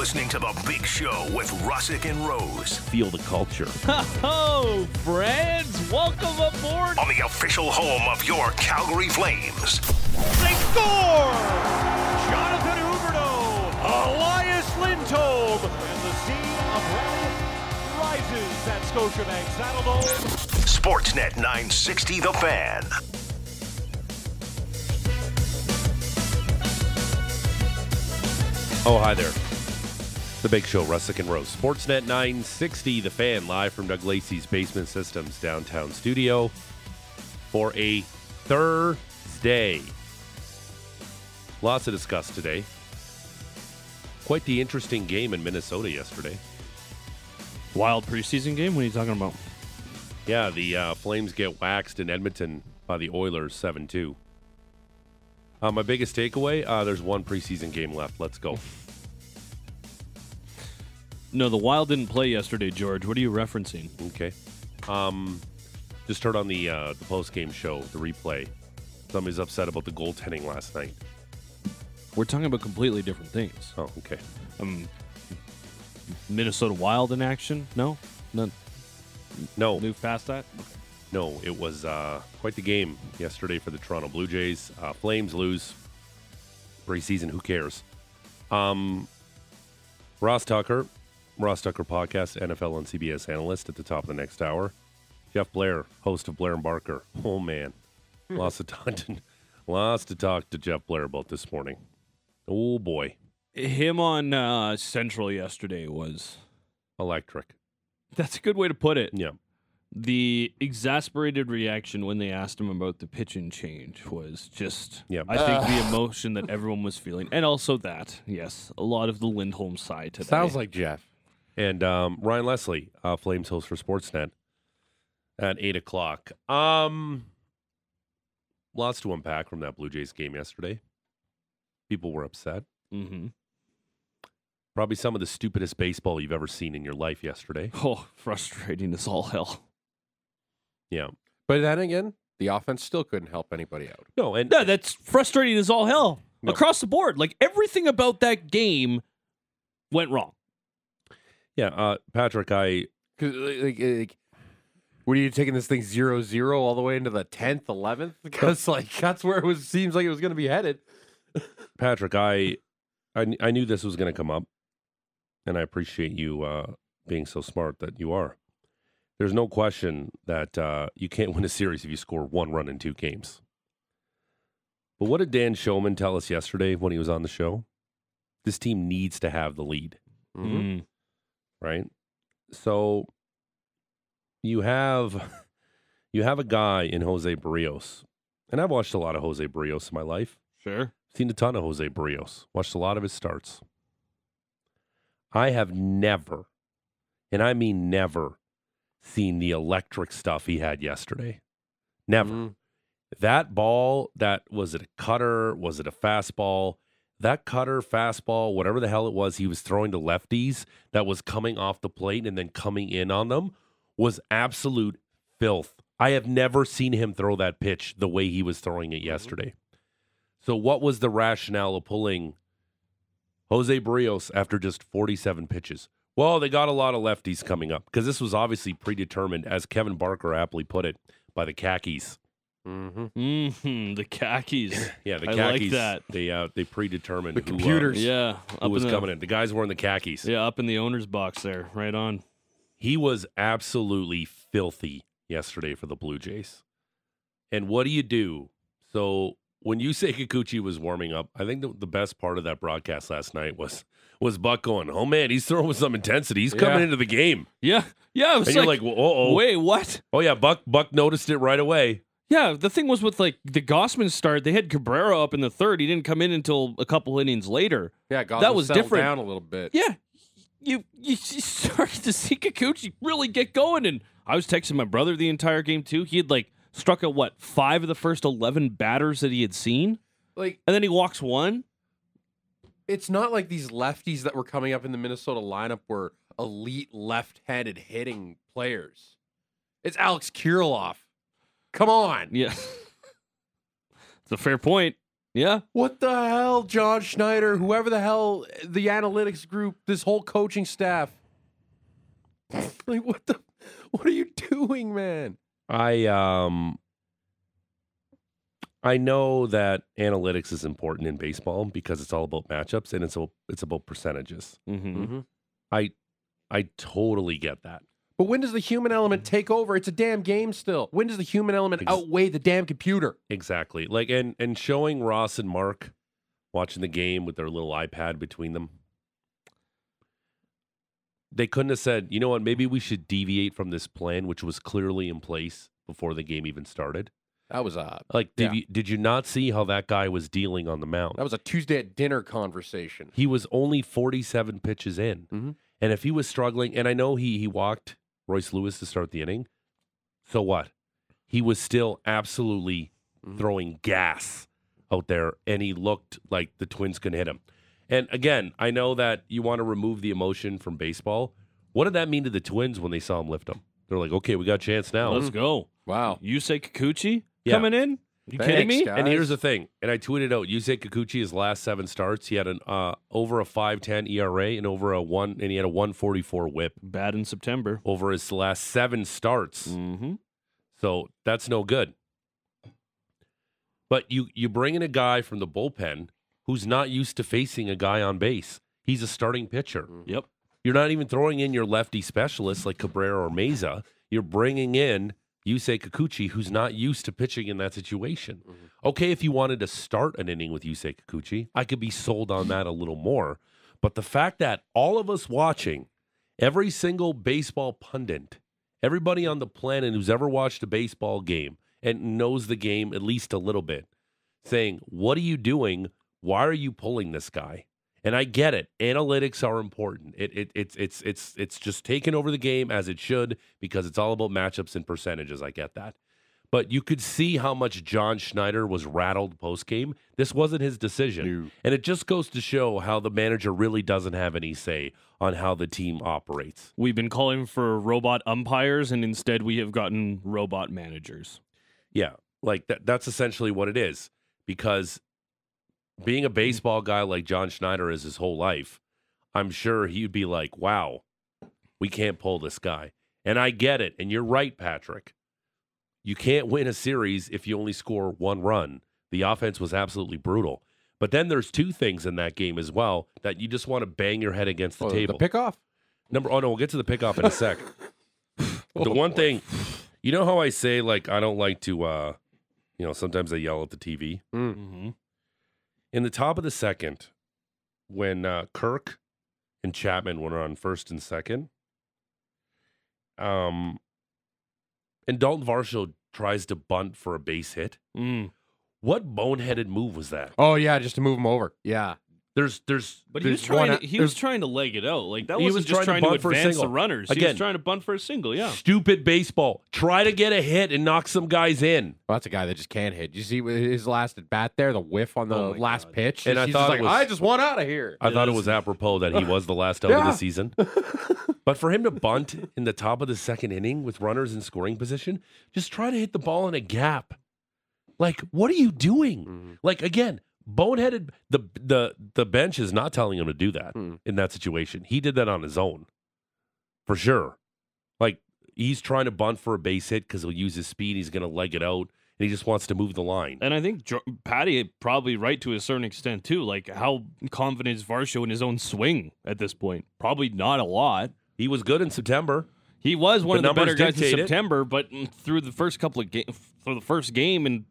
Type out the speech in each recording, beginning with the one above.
listening to The Big Show with Russick and Rose Feel the culture. Oh, friends, welcome aboard. on the official home of your Calgary Flames. They score! Jonathan Huberdeau, Elias Lindholm, and the sea of rally rises at Scotiabank Saddledome. Sportsnet 960 The Fan. Oh, hi there. The Big Show, Russick and Rose. Sportsnet 960, The Fan, live from Doug Lacey's Basement Systems downtown studio for a Thursday. Lots to discuss today. Quite the interesting game in Minnesota yesterday. Wild preseason game? What are you talking about? Yeah, the uh, Flames get waxed in Edmonton by the Oilers 7 2. Uh, my biggest takeaway uh, there's one preseason game left. Let's go. No, the Wild didn't play yesterday, George. What are you referencing? Okay. Um, just heard on the uh, the post game show the replay. Somebody's upset about the goaltending last night. We're talking about completely different things. Oh, okay. Um, Minnesota Wild in action? No? None. No, Move past that? no, it was uh, quite the game yesterday for the Toronto Blue Jays. Uh, Flames lose preseason. Who cares? Um, Ross Tucker, Ross Tucker podcast, NFL and CBS analyst at the top of the next hour. Jeff Blair, host of Blair and Barker. Oh man, lots to talk to, lots to talk to Jeff Blair about this morning. Oh boy, Him on uh, Central yesterday was. electric. That's a good way to put it. Yeah. The exasperated reaction when they asked him about the pitch and change was just, Yeah. I think, the emotion that everyone was feeling. And also that, yes, a lot of the Lindholm side today. Sounds like Jeff. And um, Ryan Leslie, uh, Flames host for Sportsnet at eight o'clock. Um, lots to unpack from that Blue Jays game yesterday. People were upset. hmm Probably some of the stupidest baseball you've ever seen in your life yesterday. Oh, frustrating as all hell. Yeah. But then again, the offense still couldn't help anybody out. No, and No, that's frustrating as all hell No. across the board. Like everything about that game went wrong. Yeah, uh, Patrick, I Because like, like, what are you taking this thing zero zero all the way into the tenth, eleventh? Because like that's where it was. Seems like it was going to be headed. Patrick, I, I, I knew this was going to come up, and I appreciate you uh, being so smart that you are. There's no question that uh, you can't win a series if you score one run in two games. But what did Dan Shulman tell us yesterday when he was on the show? This team needs to have the lead, Mm-hmm. Right? So you have you have a guy in Jose Berrios, and I've watched a lot of Jose Berrios in my life. Sure. Seen a ton of Jose Berrios. Watched a lot of his starts. I have never, and I mean never, seen the electric stuff he had yesterday. Never. Mhm. That ball, that was it a cutter? Was it a fastball? That cutter, fastball, whatever the hell it was, he was throwing to lefties that was coming off the plate and then coming in on them was absolute filth. I have never seen him throw that pitch the way he was throwing it mm-hmm. yesterday. So, what was the rationale of pulling Jose Berrios after just 47 pitches? Well, they got a lot of lefties coming up because this was obviously predetermined, as Kevin Barker aptly put it, by the khakis. Mhm. hmm The khakis. Yeah, the I like khakis. that. They uh, they predetermined The who, uh, computers. yeah. who was in the, coming in. The guys wearing the khakis. Yeah, up in the owner's box there. Right on. He was absolutely filthy yesterday for the Blue Jays. And what do you do? So when you say Kikuchi was warming up, I think the, the best part of that broadcast last night was was Buck going, "Oh man, he's throwing with some intensity. He's coming Yeah. into the game." Yeah. Yeah. It was And you're like, "Oh, oh, wait, what? oh yeah." Buck Buck noticed it right away. Yeah, the thing was with like the Gausman start, they had Cabrera up in the third. He didn't come in until a couple innings later. Yeah, God, That was different. down a little bit. Yeah, you you started to see Kikuchi really get going, and I was texting my brother the entire game too. He had like struck out what five of the first eleven batters that he had seen, Like and then he walks one. it's not like these lefties that were coming up in the Minnesota lineup were elite left-handed hitting players. It's Alex Kirilloff. Come on. Yeah, it's a fair point. Yeah. What the hell, John Schneider, whoever the hell, the analytics group, this whole coaching staff. like what the what are you doing, man? I um I know that analytics is important in baseball because it's all about matchups and it's all, it's about percentages. Mm-hmm. I I totally get that. But when does the human element take over? It's a damn game still. When does the human element Ex- outweigh the damn computer? Exactly. Like and and showing Ross and Mark watching the game with their little iPad between them. They couldn't have said, "You know what? Maybe we should deviate from this plan which was clearly in place before the game even started." That was a Like did Yeah. you did you not see how that guy was dealing on the mound? that was a Tuesday at dinner conversation. He was only 47 pitches in. Mhm. And if he was struggling, and I know he he walked Royce Lewis to start the inning, so what? He was still absolutely Mhm. throwing gas out there, and he looked like the Twins could hit him. And again, I know that you want to remove the emotion from baseball. What did that mean to the Twins when they saw him lift him? They're like, okay, we got a chance now. Let's go. Wow. Yusei Kikuchi Yeah. coming in? You Thanks, kidding me? guys. And here's the thing, and I tweeted out Yusei Kikuchi his last seven starts, he had an uh, over a 5.10 ERA and over a one, and he had a 144 WHIP Bad in September. over his last seven starts. Mm-hmm. So that's no good. But you you bring in a guy from the bullpen who's not used to facing a guy on base. He's a starting pitcher. Yep. You're not even throwing in your lefty specialist like Cabrera or Mayza. You're bringing in Yusei Kikuchi, who's not used to pitching in that situation. Mm-hmm. Okay, if you wanted to start an inning with Yusei Kikuchi, I could be sold on that a little more. But the fact that all of us watching, every single baseball pundit, everybody on the planet who's ever watched a baseball game and knows the game at least a little bit, saying, What are you doing? Why are you pulling this guy? And I get it. Analytics are important. It, it it's it's it's it's just taken over the game as it should because it's all about matchups and percentages. I get that. But you could see how much John Schneider was rattled post game. This wasn't his decision. And it just goes to show how the manager really doesn't have any say on how the team operates. We've been calling for robot umpires, and instead we have gotten robot managers. Yeah, like that, that's essentially what it is. Because being a baseball guy like John Schneider is his whole life, I'm sure he'd be like, wow, we can't pull this guy. And I get it. And you're right, Patrick. You can't win a series if you only score one run. The offense was absolutely brutal. But then there's two things in that game as well that you just want to bang your head against the Oh, table. The pickoff? Number oh no, we'll get to the pickoff in a sec. the one thing, you know how I say like I don't like to, uh you know, sometimes I yell at the TV. Mm-hmm. In the top of the second, when uh, Kirk and Chapman were on first and second, um, and Dalton Varsho tries to bunt for a base hit. Mm. What boneheaded move was that? Oh yeah, just to move him over. Yeah. There's, there's, But he was trying. one- To, he was trying to leg it out. Like that He wasn't was just trying trying to to, bunt for a advance the single. runners. he was trying to bunt for a single. Yeah. stupid baseball. Try to get a hit and knock some guys in. Well, that's a guy that just can't hit. You see his last at bat there, the whiff on the Oh last God. pitch. And I thought just like, was- I just want out of here. I It thought it was apropos that he was the last out of the season. But for him to bunt in the top of the second inning with runners in scoring position, just try to hit the ball in a gap. Like, what are you doing? Mhm. Like again, boneheaded. The the the bench is not telling him to do that Hmm. in that situation. He did that on his own, for sure. Like he's trying to bunt for a base hit because he'll use his speed. He's going to leg it out, and he just wants to move the line. And I think Jo- Patty probably right to a certain extent too. Like how confident is Varsho in his own swing at this point? Probably not a lot. He was good in September. He was one The of the better guys in it. September, but mm, through the first couple of games, for the first game, and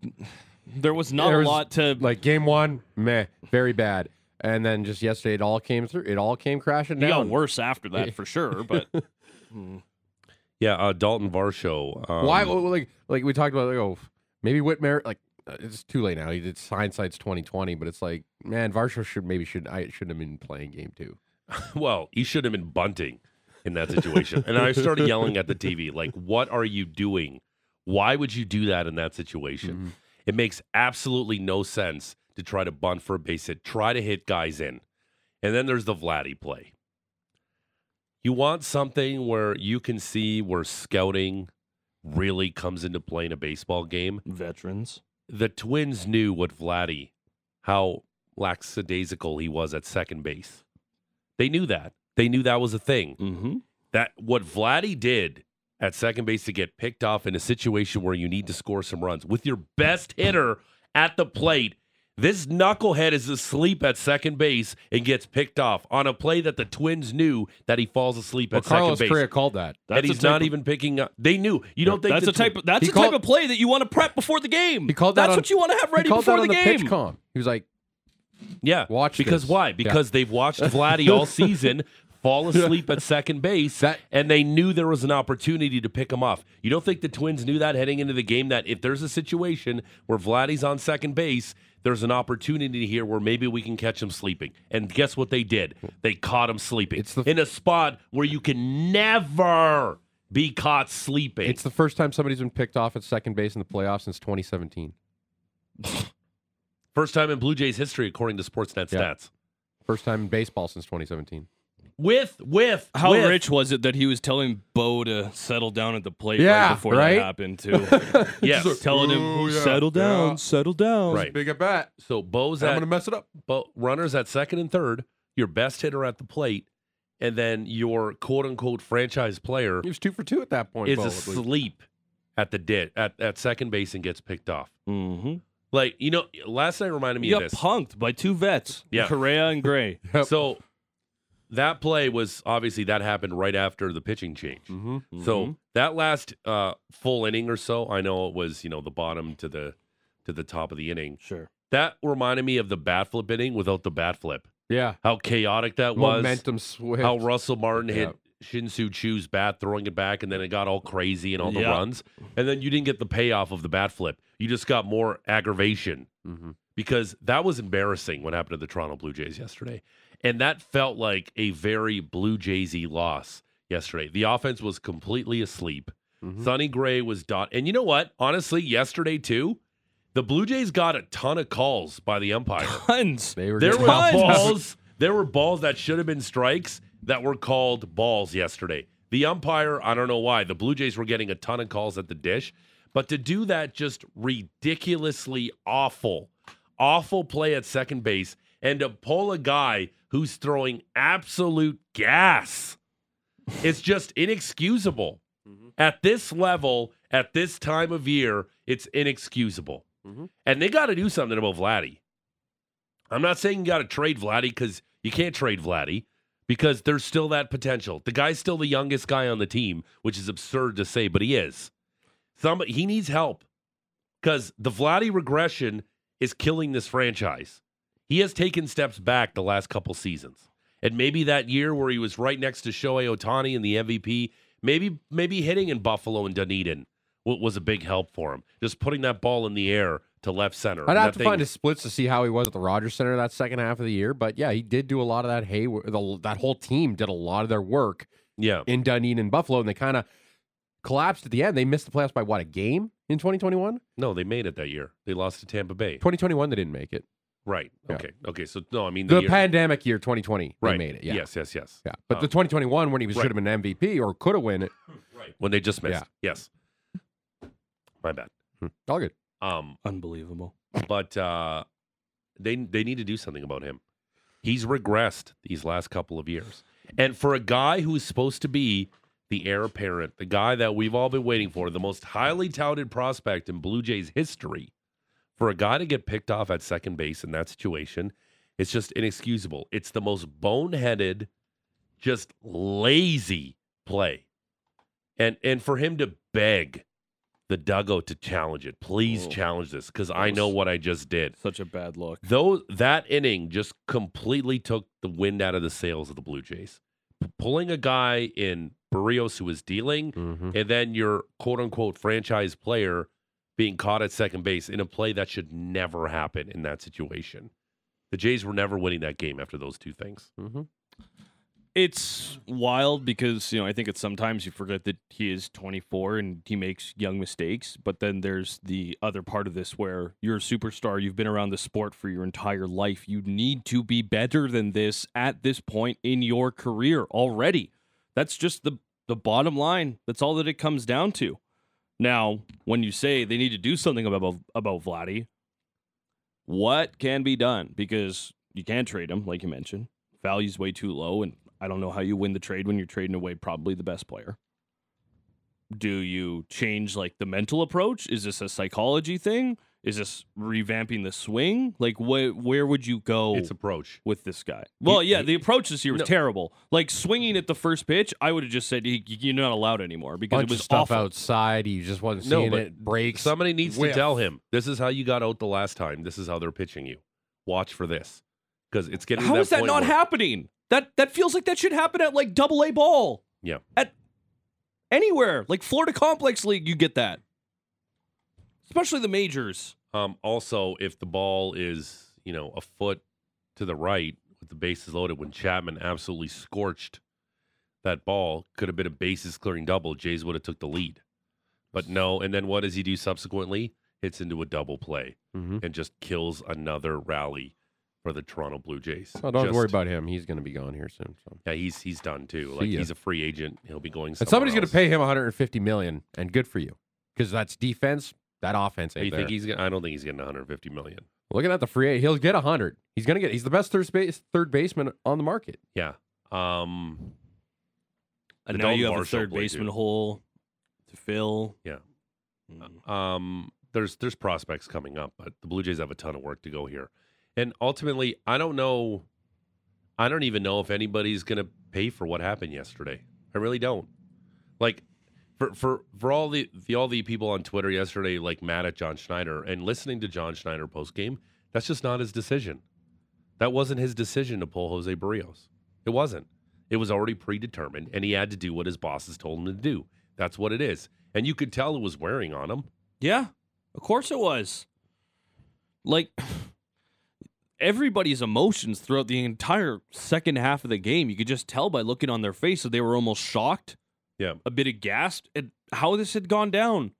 there was not There a lot to. Like game one, meh, very bad. And then just yesterday, it all came through. It all came crashing he got down. worse after that for sure. But Yeah, uh, Dalton Varsho. Um, Why? Like, like we talked about. Like, oh, maybe Whitmer. Like, uh, it's too late now. He did hindsight's twenty twenty. But it's like, man, Varsho should maybe should I shouldn't have been playing game two. Well, he should have been bunting in that situation. and I started yelling at the TV, like, what are you doing? Why would you do that in that situation? It makes absolutely no sense to try to bunt for a base hit, try to hit guys in. And then there's the Vladdy play. You want something where you can see where scouting really comes into play in a baseball game. veterans. The Twins knew what Vladdy how lackadaisical he was at second base. They knew that. They knew that was a thing. Mm-hmm. That what Vladdy did at second base to get picked off in a situation where you need to score some runs with your best hitter at the plate. This knucklehead is asleep at second base and gets picked off on a play that the Twins knew that he falls asleep Well, at second Carlos base. Correa called that. and he's not even picking up. They knew. You don't think That's the the type. Of, that's He the type of play that you want to prep before the game. He called that That's on- what you want to have ready he before that on the the, game. PitchCom. He was like, Yeah. Watch because this. why? Because they've watched Vladdy all season fall asleep at second base, That- and they knew there was an opportunity to pick him off. You don't think the Twins knew that heading into the game that if there's a situation where Vladdy's on second base, there's an opportunity here where maybe we can catch him sleeping. And guess what they did? They caught him sleeping the- in a spot where you can never be caught sleeping. it's the first time somebody's been picked off at second base in the playoffs since 2017. First time in Blue Jays history, according to Sportsnet Yeah. stats. First time in baseball since 2017. With with How with, rich was it that he was telling Bo to settle down at the plate Yeah, right before right? that happened too? Yes. telling him Ooh, yeah, settle down, yeah. settle down. Right. Big at bat. So Bo's I'm going to mess it up. but runners at second and third, your best hitter at the plate, and then your quote unquote franchise player He was two for two at that point. is Bo, asleep at the dit at, at second base and gets picked off. Mm-hmm. Like, you know, last night reminded me You of got this. punked by two vets, Yeah. Correa and Gray. Yep. So that play was obviously that happened right after the pitching change. Mhm. So that last uh, full inning or so, I know it was, you know, the bottom to the to the top of the inning. sure. That reminded me of the bat flip inning without the bat flip. Yeah. How chaotic that was. Momentum swift. how Russell Martin hit Yeah. Shin-Soo Choo's bat, throwing it back, and then it got all crazy and all the Yeah. runs. And then you didn't get the payoff of the bat flip. You just got more aggravation Mhm. Because that was embarrassing what happened to the Toronto Blue Jays yesterday. And that felt like a very Blue Jays loss yesterday. The offense was completely asleep. Mhm. Sonny Gray was dot. And you know what? Honestly, yesterday too, the Blue Jays got a ton of calls by the umpire. Tons. They were There were Tons. balls. There were balls that should have been strikes that were called balls yesterday. The umpire, I don't know why. The Blue Jays were getting a ton of calls at the dish, but to do that just ridiculously awful, awful play at second base and to pull a guy who's throwing absolute gas. It's just inexcusable. At this level, at this time of year, it's inexcusable. Mhm. And they got to do something about Vladdy. I'm not saying you got to trade Vladdy because you can't trade Vladdy because there's still that potential. The guy's still the youngest guy on the team, which is absurd to say, but he is. Somebody he needs help because the Vladdy regression is killing this franchise. He has taken steps back the last couple seasons. And maybe that year where he was right next to Shohei Ohtani in the MVP, maybe maybe hitting in Buffalo and Dunedin was a big help for him. Just putting that ball in the air to left center. I'd have to find his splits to see how he was at the Rogers Center that second half of the year. But yeah, he did do a lot of that. Hey, the, that whole team did a lot of their work Yeah. in Dunedin and Buffalo, and they kind of collapsed at the end. They missed the playoffs by what a game in 2021. No, they made it that year. They lost to Tampa Bay. 2021, they didn't make it. Right. Yeah. Okay. Okay. So no, I mean the, The year, pandemic year 2020, right. they made it. Yeah, Yes. Yes. Yes. yeah. But Um, the 2021 when he was right. should have been MVP or could have won it. Right. When they just missed. Yeah. Yes. My bad. All good. Um, Unbelievable. but uh, they they need to do something about him. He's regressed these last couple of years, and for a guy who is supposed to be the heir apparent, the guy that we've all been waiting for, the most highly touted prospect in Blue Jays history, for a guy to get picked off at second base in that situation, it's just inexcusable. It's the most boneheaded, just lazy play, and and for him to beg the dugout to challenge it, please Oh. challenge this because I know what I just did. Such a bad look. Though that inning just completely took the wind out of the sails of the Blue Jays. P- pulling a guy in Berrios who was dealing, Mm-hmm. and then your quote unquote franchise player being caught at second base in a play that should never happen in that situation. The Jays were never winning that game after those two things. Mm-hmm. It's wild because, you know, I think it's sometimes you forget that he is 24 and he makes young mistakes. But then there's the other part of this where you're a superstar. You've been around the sport for your entire life. You need to be better than this at this point in your career already. That's just the, the bottom line. That's all that it comes down to. Now, when you say they need to do something about, about Vladdy, what can be done because you can't trade him, like you mentioned. Value's way too low, and I don't know how you win the trade when you're trading away probably the best player. Do you change like the mental approach? Is this a psychology thing? Is this revamping the swing? Like, wh- where would you go? It's approach. with this guy. Well, yeah, he- the approach this year was No. terrible. Like swinging at the first pitch, I would have just said "Y- you're not allowed anymore because Bunch it was of stuff awful. outside. He just wasn't No, seeing but it. Breaks. Somebody needs whiff. to tell him this is how you got out the last time. This is how they're pitching you. Watch for this because it's getting. to How that is that point not where- happening? That that feels like that should happen at like Double A ball Yeah. at anywhere like Florida Complex League. You get that, especially the majors. Um, also, if the ball is you know a foot to the right with the bases loaded, when Chapman absolutely scorched that ball, could have been a bases clearing double. Jays would have took the lead, but no. And then what does he do subsequently? Hits into a double play Mhm. and just kills another rally for the Toronto Blue Jays. Oh, don't worry about him. He's going to be gone here soon. So. Yeah, he's he's done too. Like he's a free agent. He'll be going. And somebody's going to pay him 150 million, and good for you, because that's defense. That offense ain't You there. think he's? Gonna, I don't think he's getting 150 million. Looking at the free, agent, he'll get 100. He's going to get. He's the best third base third baseman on the market. Yeah. Um. And now you Dalton have a third baseman too. hole to fill. Yeah. Mm. Um. There's there's prospects coming up, but the Blue Jays have a ton of work to go here, and ultimately, I don't know. I don't even know if anybody's going to pay for what happened yesterday. I really don't. Like, for for for all the, the all the people on Twitter yesterday, like mad at John Schneider and listening to John Schneider post game, that's just not his decision. That wasn't his decision to pull Jose Berrios. It wasn't. It was already predetermined, and he had to do what his bosses told him to do. That's what it is. And you could tell it was wearing on him. Yeah, of course it was. Like everybody's emotions throughout the entire second half of the game, you could just tell by looking on their face that they were almost shocked, Yeah. a bit aghast at how this had gone down.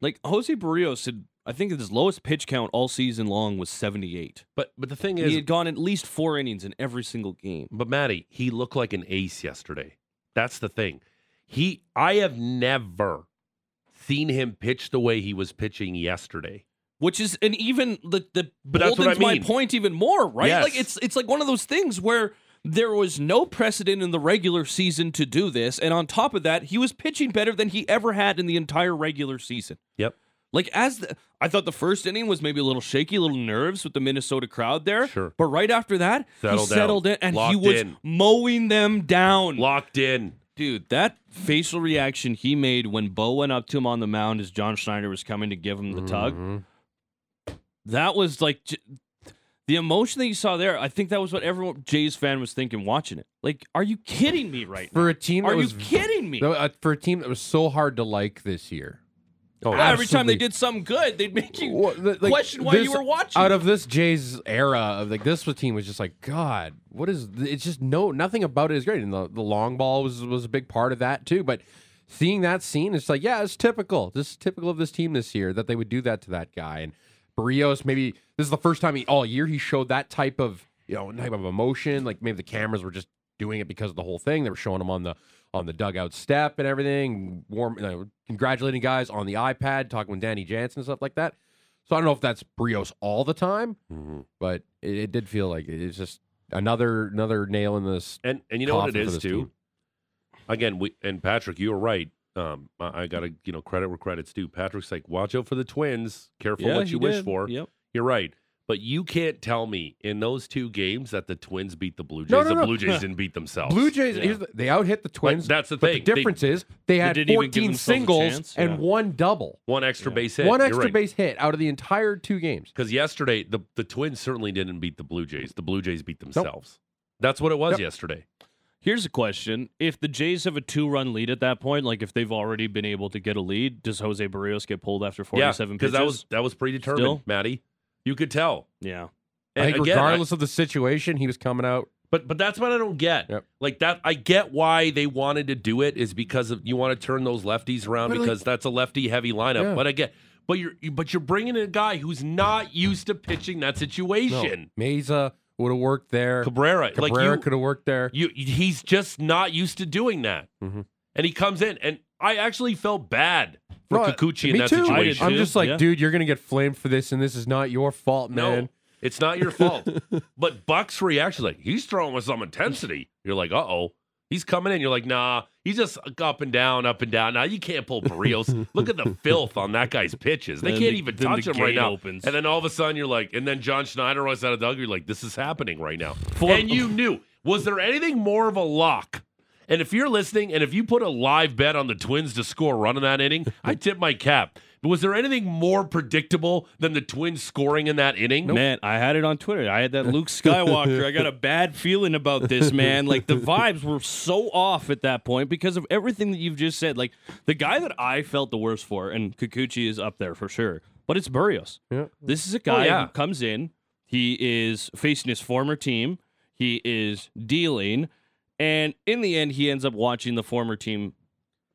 Like Jose Berrios had, I think his lowest pitch count all season long was 78. But but the thing is, He had gone at least four innings in every single game. but Matty, he looked like an ace yesterday. That's the thing. He, I have never seen him pitch the way he was pitching yesterday. which is an even the the But that's what I boldens my point even more, right? Yes. Like it's it's like one of those things where there was no precedent in the regular season to do this, and on top of that, he was pitching better than he ever had in the entire regular season. Yep. Like as the, I thought the first inning was maybe a little shaky, a little nerves with the Minnesota crowd there. Sure. But right after that, Settled he down. settled in and he was in. mowing them down. Locked in. Dude, that facial reaction he made when Bo went up to him on the mound as John Schneider was coming to give him the tug, Mhm. that was like j- the emotion that you saw there. I think that was what everyone Jays fan was thinking watching it. Like, are you kidding me right now? For a team that Are you kidding me? Uh, for a team that was so hard to like this year. Oh, Every time they did something good, they'd make you Well, the- like, question why you were watching. Out of this Jays era of like this was team was just like God, what is it's just no nothing about it is great, and the, the long ball was was a big part of that too. But seeing that scene, it's like yeah, it's typical. This is typical of this team this year that they would do that to that guy. And Berrios, maybe this is the first time he all year he showed that type of you know type of emotion. Like maybe the cameras were just doing it because of the whole thing. They were showing him on the on the dugout step and everything, warm, you know, congratulating guys on the iPad, talking with Danny Jansen and stuff like that. So I don't know if that's Berrios all the time, Mhm. but it, it did feel like it's just another another nail in this. And and you know what it is too. team. Again, we and Patrick, you were right. Um, I, I gotta you know credit where credit's due. Patrick's like, watch out for the Twins. Careful yeah, what you wish did. for. Yep. You're right. But you can't tell me in those two games that the Twins beat the Blue Jays. No, no, the. Blue Jays didn't beat themselves. Blue Jays, Yeah. here's the, they out hit the Twins. that's the but thing. the They- difference is they had didn't even give 14 singles and Yeah. one double, one extra Yeah. base hit. one extra right. base hit out of the entire two games. Because yesterday the the Twins certainly didn't beat the Blue Jays. The Blue Jays beat themselves. That's what it was Yep. yesterday. Here's a question: If the Jays have a two-run lead at that point, like if they've already been able to get a lead, does Jose Berrios get pulled after 47 Yeah, forty-seven because that was that was predetermined, Still? Matty. You could tell. yeah. I And think again, I- regardless of the situation, he was coming out. But but that's what I don't get. Yep. Like that, I get why they wanted to do it is because of you want to turn those lefties around But, like- because that's a lefty heavy lineup. Yeah. But I get, but you're but you're bringing in a guy who's not used to pitching that No, situation. Mayza would have worked there. Cabrera, Cabrera like you, could have worked there. you, he's just not used to doing that. Mhm. And he comes in, and I actually felt bad for No, Kikuchi in me that too. situation. I'm just like, yeah. dude, you're gonna get flamed for this, and this is not your fault, man. No, it's not your fault. but Buck's reaction, like he's throwing with some intensity. You're like, uh oh, he's coming in. You're like, nah, he's just up and down, up and down. Now you can't pull Berrios. Look at the filth on that guy's pitches. They Then can't the- even touch the him right gate now. opens. And then all of a sudden, you're like, and then John Schneider runs out of Doug. You're like, this is happening right now. For- and you knew. Was there anything more of a lock? And if you're listening, and if you put a live bet on the Twins to score a run in that inning, I tip my cap. But was there anything more predictable than the Twins scoring in that inning? Man, I had it on Twitter. I had that Luke Skywalker. I got a bad feeling about this, man. Like the vibes were so off at that point because of everything that you've just said. Like the guy that I felt the worst for, and Kikuchi is up there for sure, but it's Berrios. Yeah. This is a guy oh, yeah. who comes in. He is facing his former team. He is dealing, and in the end, he ends up watching the former team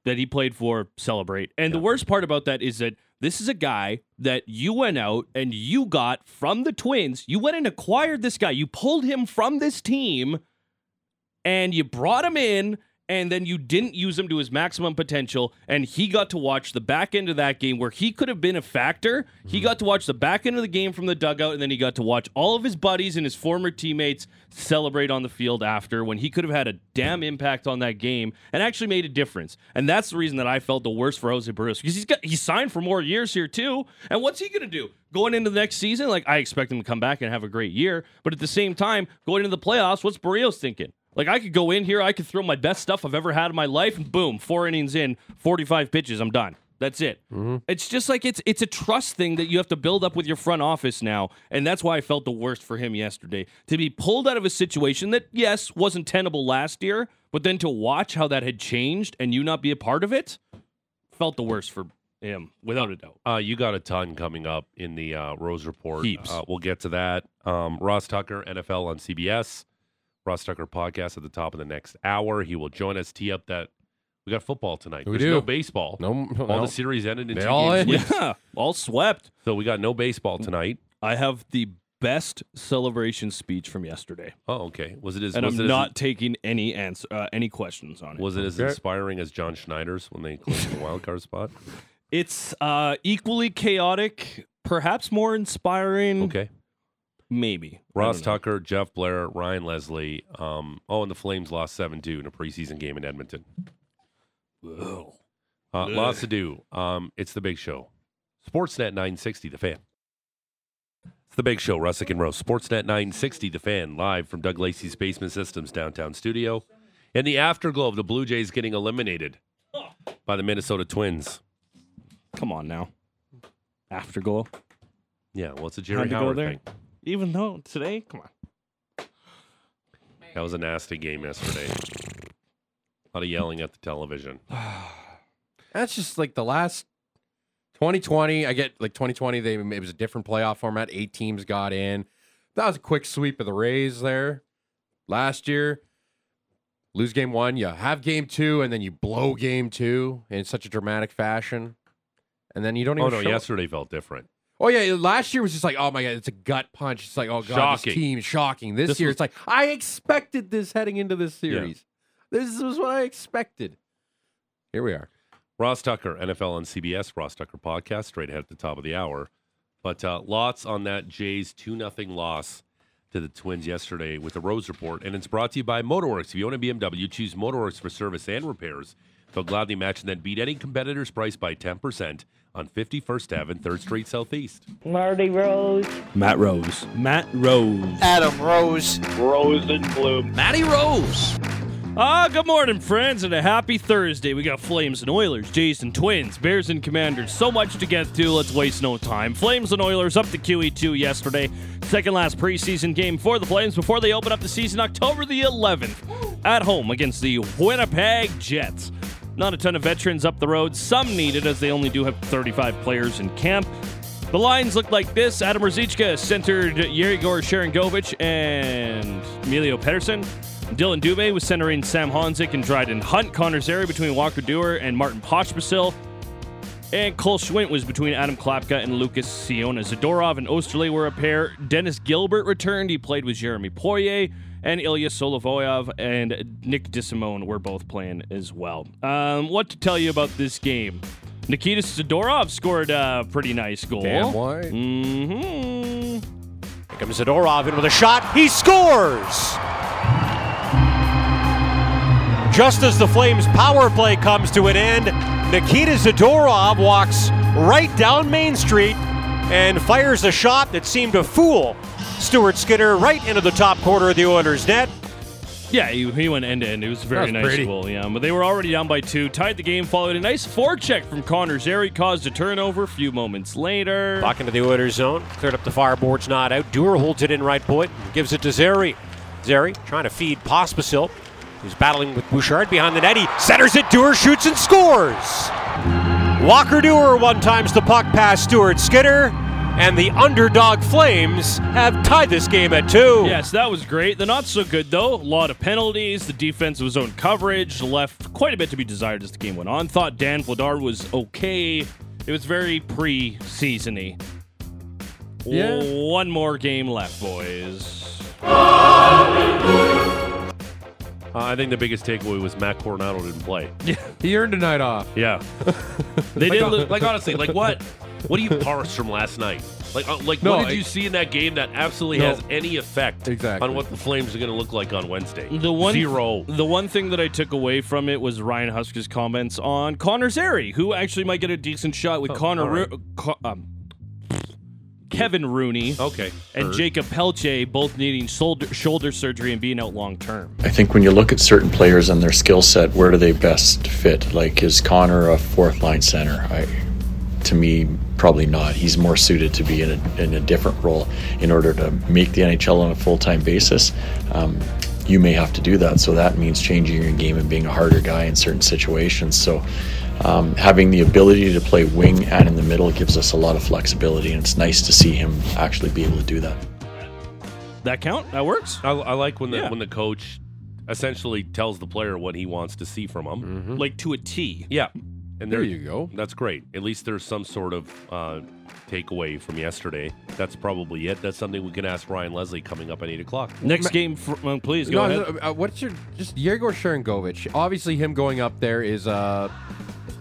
that he played for celebrate. And the worst part about that is that this is a guy that you went out and you got from the Twins. You went and acquired this guy. You pulled him from this team and you brought him in and then you didn't use him to his maximum potential and he got to watch the back end of that game where he could have been a factor. He mm-hmm. got to watch the back end of the game from the dugout and then he got to watch all of his buddies and his former teammates celebrate on the field after when he could have had a damn impact on that game and actually made a difference. And that's the reason that I felt the worst for Jose Berrios because he's got he signed for more years here too. And what's he gonna do? Going into the next season? Like I expect him to come back and have a great year. But at the same time going into the playoffs what's Berrios thinking like I could go in here, I could throw my best stuff I've ever had in my life, and boom, four innings in, forty-five pitches, I'm done. That's it. It's just like it's it's a trust thing that you have to build up with your front office now, and that's why I felt the worst for him yesterday to be pulled out of a situation that yes wasn't tenable last year, but then to watch how that had changed and you not be a part of it, felt the worst for him without a doubt. Uh, you got a ton coming up in the uh, Rose Report. Heaps. Uh, we'll get to that. Um, Ross Tucker, NFL on CBS. Ross Tucker podcast at the top of the next hour. He will join us. Tee up that we got football tonight. We There's no baseball. No, no, All no. the series ended in They two all games. ended. Yeah, all swept. So we got no baseball tonight. I have the best celebration speech from yesterday. Oh, okay. Was it as and was I'm it not taking any answer, uh, any questions on it. was it as Okay. inspiring as John Schneider's when they clinched the wild card spot? It's uh, equally chaotic, perhaps more inspiring. Okay. Maybe. Ross. Tucker, Jeff Blair, Ryan Leslie. Um, oh, and the Flames lost seven two in a preseason game in Edmonton. Whoa. Uh, lots to do. Um, it's the big show. Sportsnet 960, the fan. It's the big show, Russick and Rose. Sportsnet 960, the fan, live from Doug Lacey's Basement Systems downtown studio. In the afterglow of the Blue Jays getting eliminated by the Minnesota Twins. Come on now. Afterglow. Yeah, well, it's a Jerry Had Howard there. thing. Even though today, come on. That was a nasty game yesterday. A lot of yelling at the television. That's just like the last 2020. I get like 2020. They it was a different playoff format. Eight teams got in. That was a quick sweep of the Rays there. Last year, lose game one, you have game two, and then you blow game two in such a dramatic fashion, and then you don't Oh, even. no, show it. yesterday felt different. Oh yeah, last year was just like, oh my god, it's a gut punch. It's like, oh god, Shocking. this team shocking. This, This year, was- it's like I expected this heading into this series. This was what I expected. Here we are. Ross Tucker, NFL on CBS, Ross Tucker podcast, straight ahead at the top of the hour. But uh, lots on that Jays 2 0 loss to the Twins yesterday with the Rose Report. And it's brought to you by Motorworks. If you own a BMW, choose Motorworks for service and repairs. They'll gladly match and then beat any competitor's price by 10% on 51st Ave and 3rd Street Southeast. Marty Rose. Matt Rose. Matt Rose. Adam Rose. Rose and Bloom. Matty Rose. Ah, good morning, friends, and a happy Thursday. We got Flames and Oilers, Jays and Twins, Bears and Commanders. So much to get to. Let's waste no time. Flames and Oilers up to QE2 yesterday. Second last preseason game for the Flames before they open up the season October the 11th at home against the Winnipeg Jets. Not a ton of veterans up the road. Some needed as they only do have 35 players in camp. The lines look like this. Adam Ruzicka centered Yegor Sharangovich and Emilio Pettersen. Dylan Dubé was centering Sam Honzek and Dryden Hunt. Connor Zary between Walker Duehr and Martin Pospisil. And Cole Schwindt was between Adam Klapka and Lucas Ciona. Zadorov and Oesterle were a pair. Dennis Gilbert returned. He played with Jeremy Poirier. And Ilya Solovyov and Nick DeSimone were both playing as well. Um, what to tell you about this game? Nikita Zadorov scored a pretty nice goal. Damn white. hmm Here comes Zadorov in with a shot. He scores! Just as the Flames' power play comes to an end, Nikita Zadorov walks right down Main Street and fires a shot that seemed to fool Stuart Skinner right into the top corner of the Oilers' net. Yeah, he, he went end to end. It was very was nice pretty. goal. Yeah, but they were already down by two. Tied the game. Followed a nice forecheck from Connor Zary. Caused a turnover. A few moments later. Back into the Oilers' zone. Cleared up the fireboard's not out. Duehr holds it in right point point, gives it to Zary. Zary trying to feed Pospisil. who's battling with Bouchard behind the net. He centers it. Duehr shoots and scores. Walker Duehr one times the puck past Stuart Skinner. And the underdog Flames have tied this game at two. Yes, that was great. The not so good though. A lot of penalties. The defense was zone coverage. Left quite a bit to be desired as the game went on. Thought Dan Vladar was okay. It was very pre-seasony. Yeah. One more game left, boys. Uh, I think the biggest takeaway was Matt Coronato didn't play. Yeah, He earned a night off. Yeah, They like, did. uh, look- like honestly, like what? What do you parse from last night? Like, uh, like No, what did I- you see in that game that absolutely No. has any effect Exactly. on what the Flames are going to look like on Wednesday? The one zero. The one thing that I took away from it was Ryan Huska's comments on Connor Zary, who actually might get a decent shot with Oh, Connor all right. Ro- Co- um, Kevin Rooney Okay, and heard. Jakob Pelletier both needing shoulder shoulder surgery and being out long term. I think when you look at certain players and their skill set, where do they best fit? Like, is Connor a fourth line center? I, to me, probably not. He's more suited to be in a, in a different role in order to make the NHL on a full time basis. Um, you may have to do that, so that means changing your game and being a harder guy in certain situations. So, um, having the ability to play wing and in the middle gives us a lot of flexibility, and it's nice to see him actually be able to do that. That count? That works. I, I like when the Yeah. when the coach essentially tells the player what he wants to see from him. Like to a T. Yeah, and There there you go. That's great. At least there's some sort of uh, takeaway from yesterday. That's probably it. That's something we can ask Ryan Leslie coming up at eight o'clock. Next game, fr- well, please go No, ahead. uh, what's your just Yegor Sharangovich? Obviously, him going up there is uh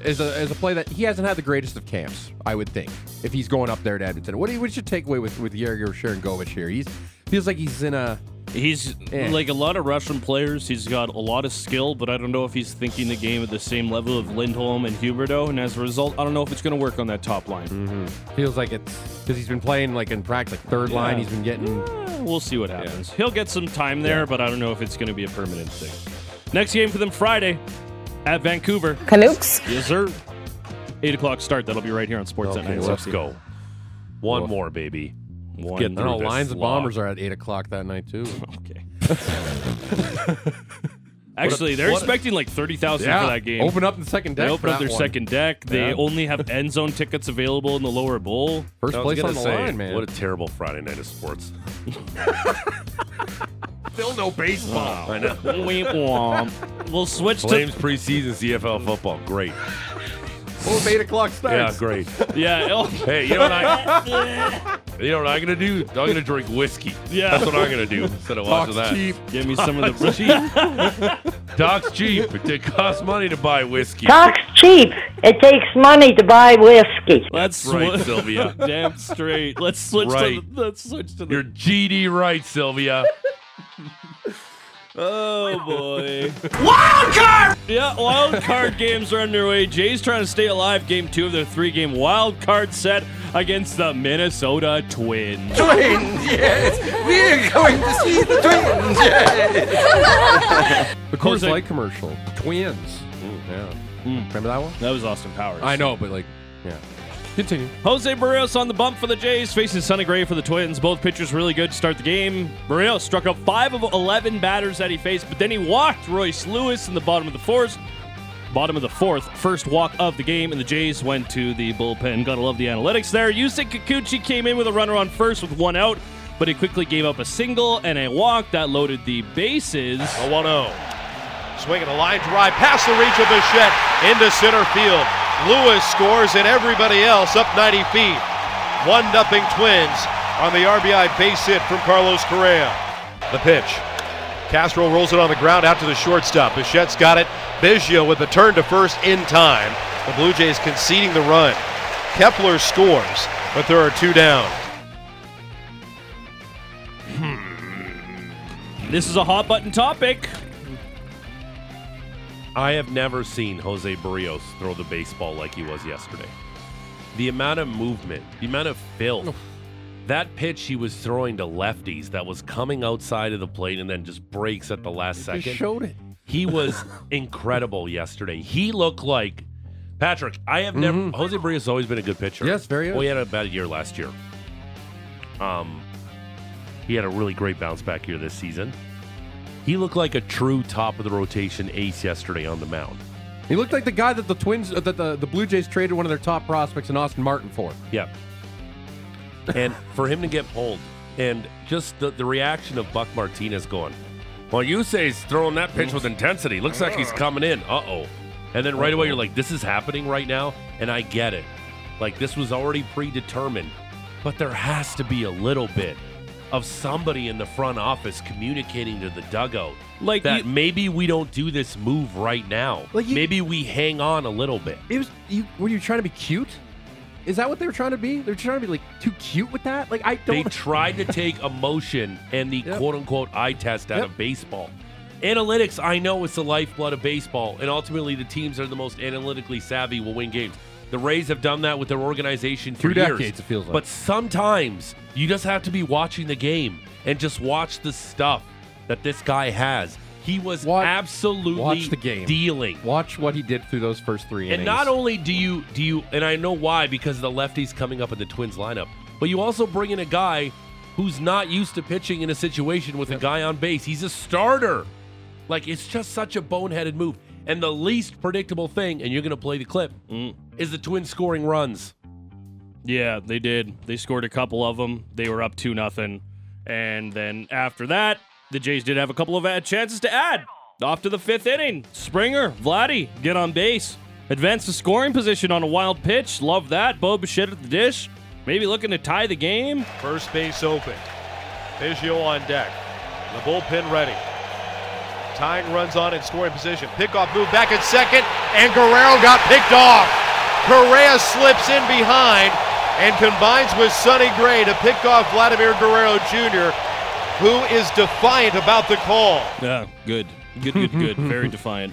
is a is a play that he hasn't had the greatest of camps. I would think if he's going up there to Edmonton. What do you, what's your takeaway with with Yegor Sharangovich here? He's feels like he's in a He's Eh. like a lot of Russian players. He's got a lot of skill, but I don't know if he's thinking the game at the same level of Lindholm and Huberdeau. And as a result, I don't know if it's going to work on that top line. feels like it's because he's been playing like in practice like third line. He's been getting Eh, we'll see what happens. He'll get some time there, but I don't know if it's going to be a permanent thing. Next game for them Friday at Vancouver. Canucks. Yes, sir. Eight o'clock start. That'll be right here on Sports Okay, at well, Let's 960. go. One Woof. more, baby. One. Get I through don't this Lions and slog. Bombers are at eight o'clock that night too. Okay. Actually, they're what a- expecting like 30,000 for that game. Open up the second deck. They for open up that their one. second deck. They Yeah. only have end zone tickets available in the lower bowl. First I was place gonna on the say, line, man. What a terrible Friday night of sports. Still no baseball. Oh, I know. Womp womp. We'll switch to Flames preseason CFL football. Great. Oh, eight o'clock Yeah, starts. Yeah, great. yeah. oh, Hey, you know what I? You know what I'm gonna do? I'm gonna drink whiskey. Yeah. That's what I'm gonna do instead of watching Talks that. cheap. Give me some of the Doc's cheap. It costs money to buy whiskey. Talk's cheap. It takes money to buy whiskey. Let's right, swi- Sylvia. Damn straight. Let's switch Right. to the, let's switch to the You're GD right, Sylvia. Oh boy. wild card! Yeah, wild card games are underway. Jay's trying to stay alive. Game two of their three game wild card set against the Minnesota Twins. Twins, yes! We are going to see the Twins, yes! the Coors Jose- Light commercial. Twins. Mm, yeah. Hmm. Remember that one? That was Austin Powers. I know, but like, yeah. Continue. Jose Berrios on the bump for the Jays, facing Sonny Gray for the Twins. Both pitchers really good to start the game. Berrios struck out five of 11 batters that he faced, but then he walked Royce Lewis in the bottom of the fourth. Bottom of the fourth, first walk of the game, and the Jays went to the bullpen. Gotta love the analytics there. Yusei Kikuchi came in with a runner on first with one out, but he quickly gave up a single and a walk that loaded the bases. A 1 0. Swinging a line drive past the reach of Bichette into center field. Lewis scores and everybody else up 90 feet. 1 0 Twins on the RBI base hit from Carlos Correa. The pitch. Castro rolls it on the ground out to the shortstop. Bichette's got it. Biggio with the turn to first in time. The Blue Jays conceding the run. Kepler scores, but there are two down. Hmm. This is a hot button topic. I have never seen Jose Berrios throw the baseball like he was yesterday. The amount of movement, the amount of filth. That pitch he was throwing to lefties that was coming outside of the plate and then just breaks at the last Just second. showed it. He was incredible yesterday. He looked like Patrick. I have never. Jose Berrios has always been a good pitcher. Mm-hmm. Yes, very. Well, he had a bad year last year. Um, he had a really great bounce back year this season. He looked like a true top of the rotation ace yesterday on the mound. He looked like the guy that the Twins, uh, that the, the Blue Jays traded one of their top prospects in Austin Martin for. Yeah. And for him to get pulled, and just the, the reaction of Buck Martinez going, well, you say he's throwing that pitch with intensity. Looks like he's coming in. Uh oh. And then right away, you're like, this is happening right now. And I get it. Like, this was already predetermined. But there has to be a little bit of somebody in the front office communicating to the dugout Like that you- maybe we don't do this move right now. Like you- maybe we hang on a little bit. It was you. Were you trying to be cute? Is that what they were trying to be? They're trying to be like too cute with that. Like I They don't. They tried to take emotion and the Yep. quote unquote eye test out Yep. of baseball. Analytics, I know it's the lifeblood of baseball, and ultimately the teams that are the most analytically savvy will win games. The Rays have done that with their organization for Two years. decades, it feels like. But sometimes you just have to be watching the game and just watch the stuff that this guy has. He was Watch- absolutely watch the game. dealing. Watch what he did through those first three innings. And not only do you do you and I know why because of the lefties coming up in the Twins lineup, but you also bring in a guy who's not used to pitching in a situation with a guy on base. He's a starter. Like it's just such a boneheaded move. And the least predictable thing, and you're going to play the clip, is the Twins scoring runs. Yeah, they did. They scored a couple of them. They were up 2 nothing, And then after that, the Jays did have a couple of chances to add. Off to the fifth inning. Springer, Vladdy, get on base. Advance the scoring position on a wild pitch. Love that. Bo Bichette at the dish. Maybe looking to tie the game. First base open. Biggio on deck. The bullpen ready. Tying runs on in scoring position. Pickoff move back at second, and Guerrero got picked off. Correa slips in behind and combines with Sonny Gray to pick off Vladimir Guerrero Jr., who is defiant about the call. Yeah, good. Good, good, good. Very defiant.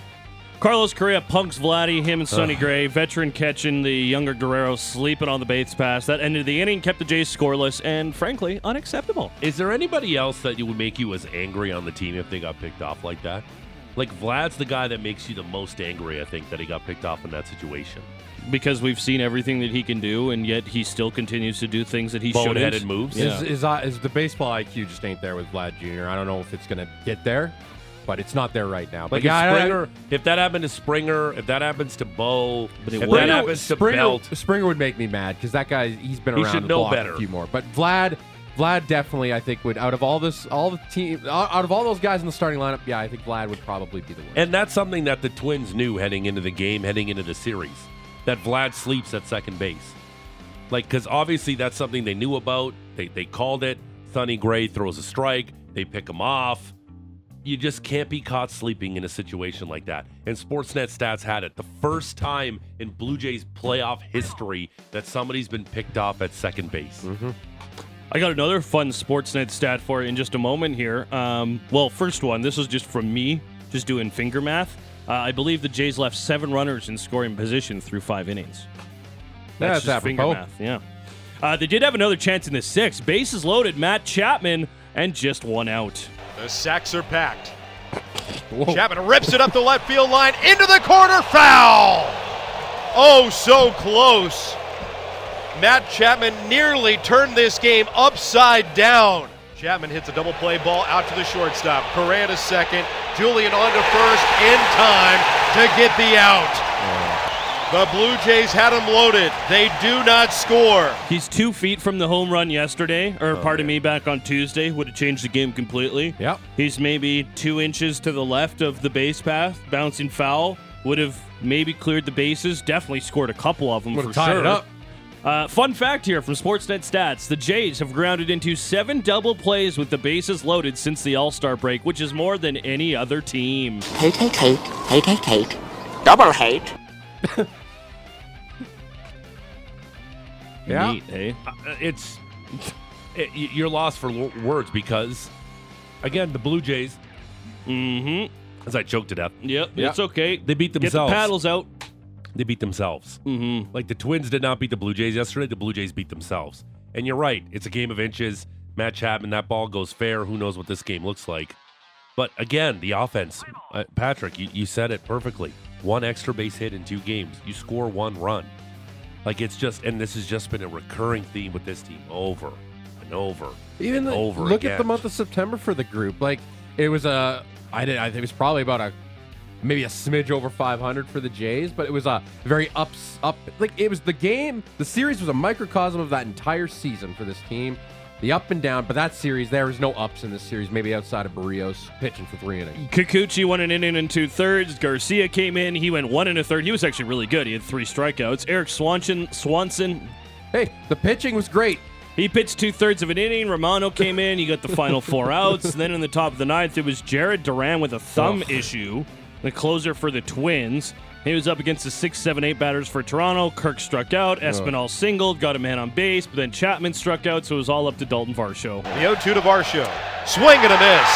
Carlos Correa punks Vladdy, him and Sonny Gray. Veteran catching the younger Guerrero sleeping on the base pass. That ended the inning, kept the Jays scoreless, and frankly, unacceptable. Is there anybody else that you would make you as angry on the team if they got picked off like that? Like Vlad's the guy that makes you the most angry, I think, that he got picked off in that situation. Because we've seen everything that he can do, and yet he still continues to do things that he shouldn't. Boneheaded moves. Yeah. Is, is, uh, is the baseball IQ just ain't there with Vlad Jr. I don't know if it's going to get there, but it's not there right now. But Like yeah, if I- I- if that happened to Springer, if that happens to Bo, But if would. that happens to Springer, Belt, Springer would make me mad because that guy he's been He around should the know block better. a few more. But Vlad, Vlad definitely I think would out of all this all the team out out of all those guys in the starting lineup, yeah, I think Vlad would probably be the worst. and that's something that the Twins knew heading into the game, heading into the series, that Vlad sleeps at second base. Like, because obviously that's something they knew about. They they called it. Sonny Gray throws a strike. They pick him off. You just can't be caught sleeping in a situation like that. And Sportsnet stats had it the first time in Blue Jays playoff history that somebody's been picked off at second base. I got another fun Sportsnet stat for you in just a moment here. Um, well, first one, this was just from me, just doing finger math. Uh, I believe the Jays left seven runners in scoring position through five innings. That's just finger math, yeah. Uh, they did have another chance in the sixth. Bases loaded, Matt Chapman, and just one out. The sacks are packed. Whoa. Chapman rips it up the left field line into the corner. Foul! Oh, so close. Matt Chapman nearly turned this game upside down. Chapman hits a double play ball out to the shortstop. Correa to second. Julien on to first in time to get the out. Oh. The Blue Jays had him loaded. They do not score. He's two feet from the home run yesterday, or pardon me, back on Tuesday. Would have changed the game completely. Yep. He's maybe two inches to the left of the base path, bouncing foul. Would have maybe cleared the bases. Definitely scored a couple of them Would for have tied sure. it up. Uh, fun fact here from Sportsnet Stats the Jays have grounded into seven double plays with the bases loaded since the All Star break, which is more than any other team. Hate, hate, hate, hate, hate, hate. Double hate. Yeah. Neat, eh? Uh, it's it, you're lost for words because again the Blue Jays, Mm-hmm. as I choked to death. Yep, Yep. it's okay. they beat themselves. Get the paddles out. They beat themselves. Mm hmm. Like the Twins did not beat the Blue Jays yesterday. The Blue Jays beat themselves. And you're right. It's a game of inches. Matt Chapman, that ball goes fair. Who knows what this game looks like? But again, the offense. Uh, Patrick, you, you said it perfectly. One extra base hit in two games. You score one run. Like it's just, and this has just been a recurring theme with this team over and over. Even the, over look at the month of September for the group. Like it was a, I did. I think it was probably about a, maybe a smidge over 500 for the Jays, but it was a very ups up. Like it was the game. The series was a microcosm of that entire season for this team. The up and down, but that series there was no ups in this series. Maybe outside of Berrios pitching for three innings. Kikuchi won an inning and two thirds. Garcia came in. He went one and a third. He was actually really good. He had three strikeouts. Erik Swanson, Swanson, Hey, the pitching was great. he pitched two thirds of an inning. Romano came in. He got the final four outs. And then in the top of the ninth, it was Jared Duran with a thumb issue, the closer for the Twins. He was up against the six, seven, eight batters for Toronto. Kirk struck out. Espinal singled, got a man on base, but then Chapman struck out, so it was all up to Dalton Varsho. The 0 2 to Varsho. Swing and a miss.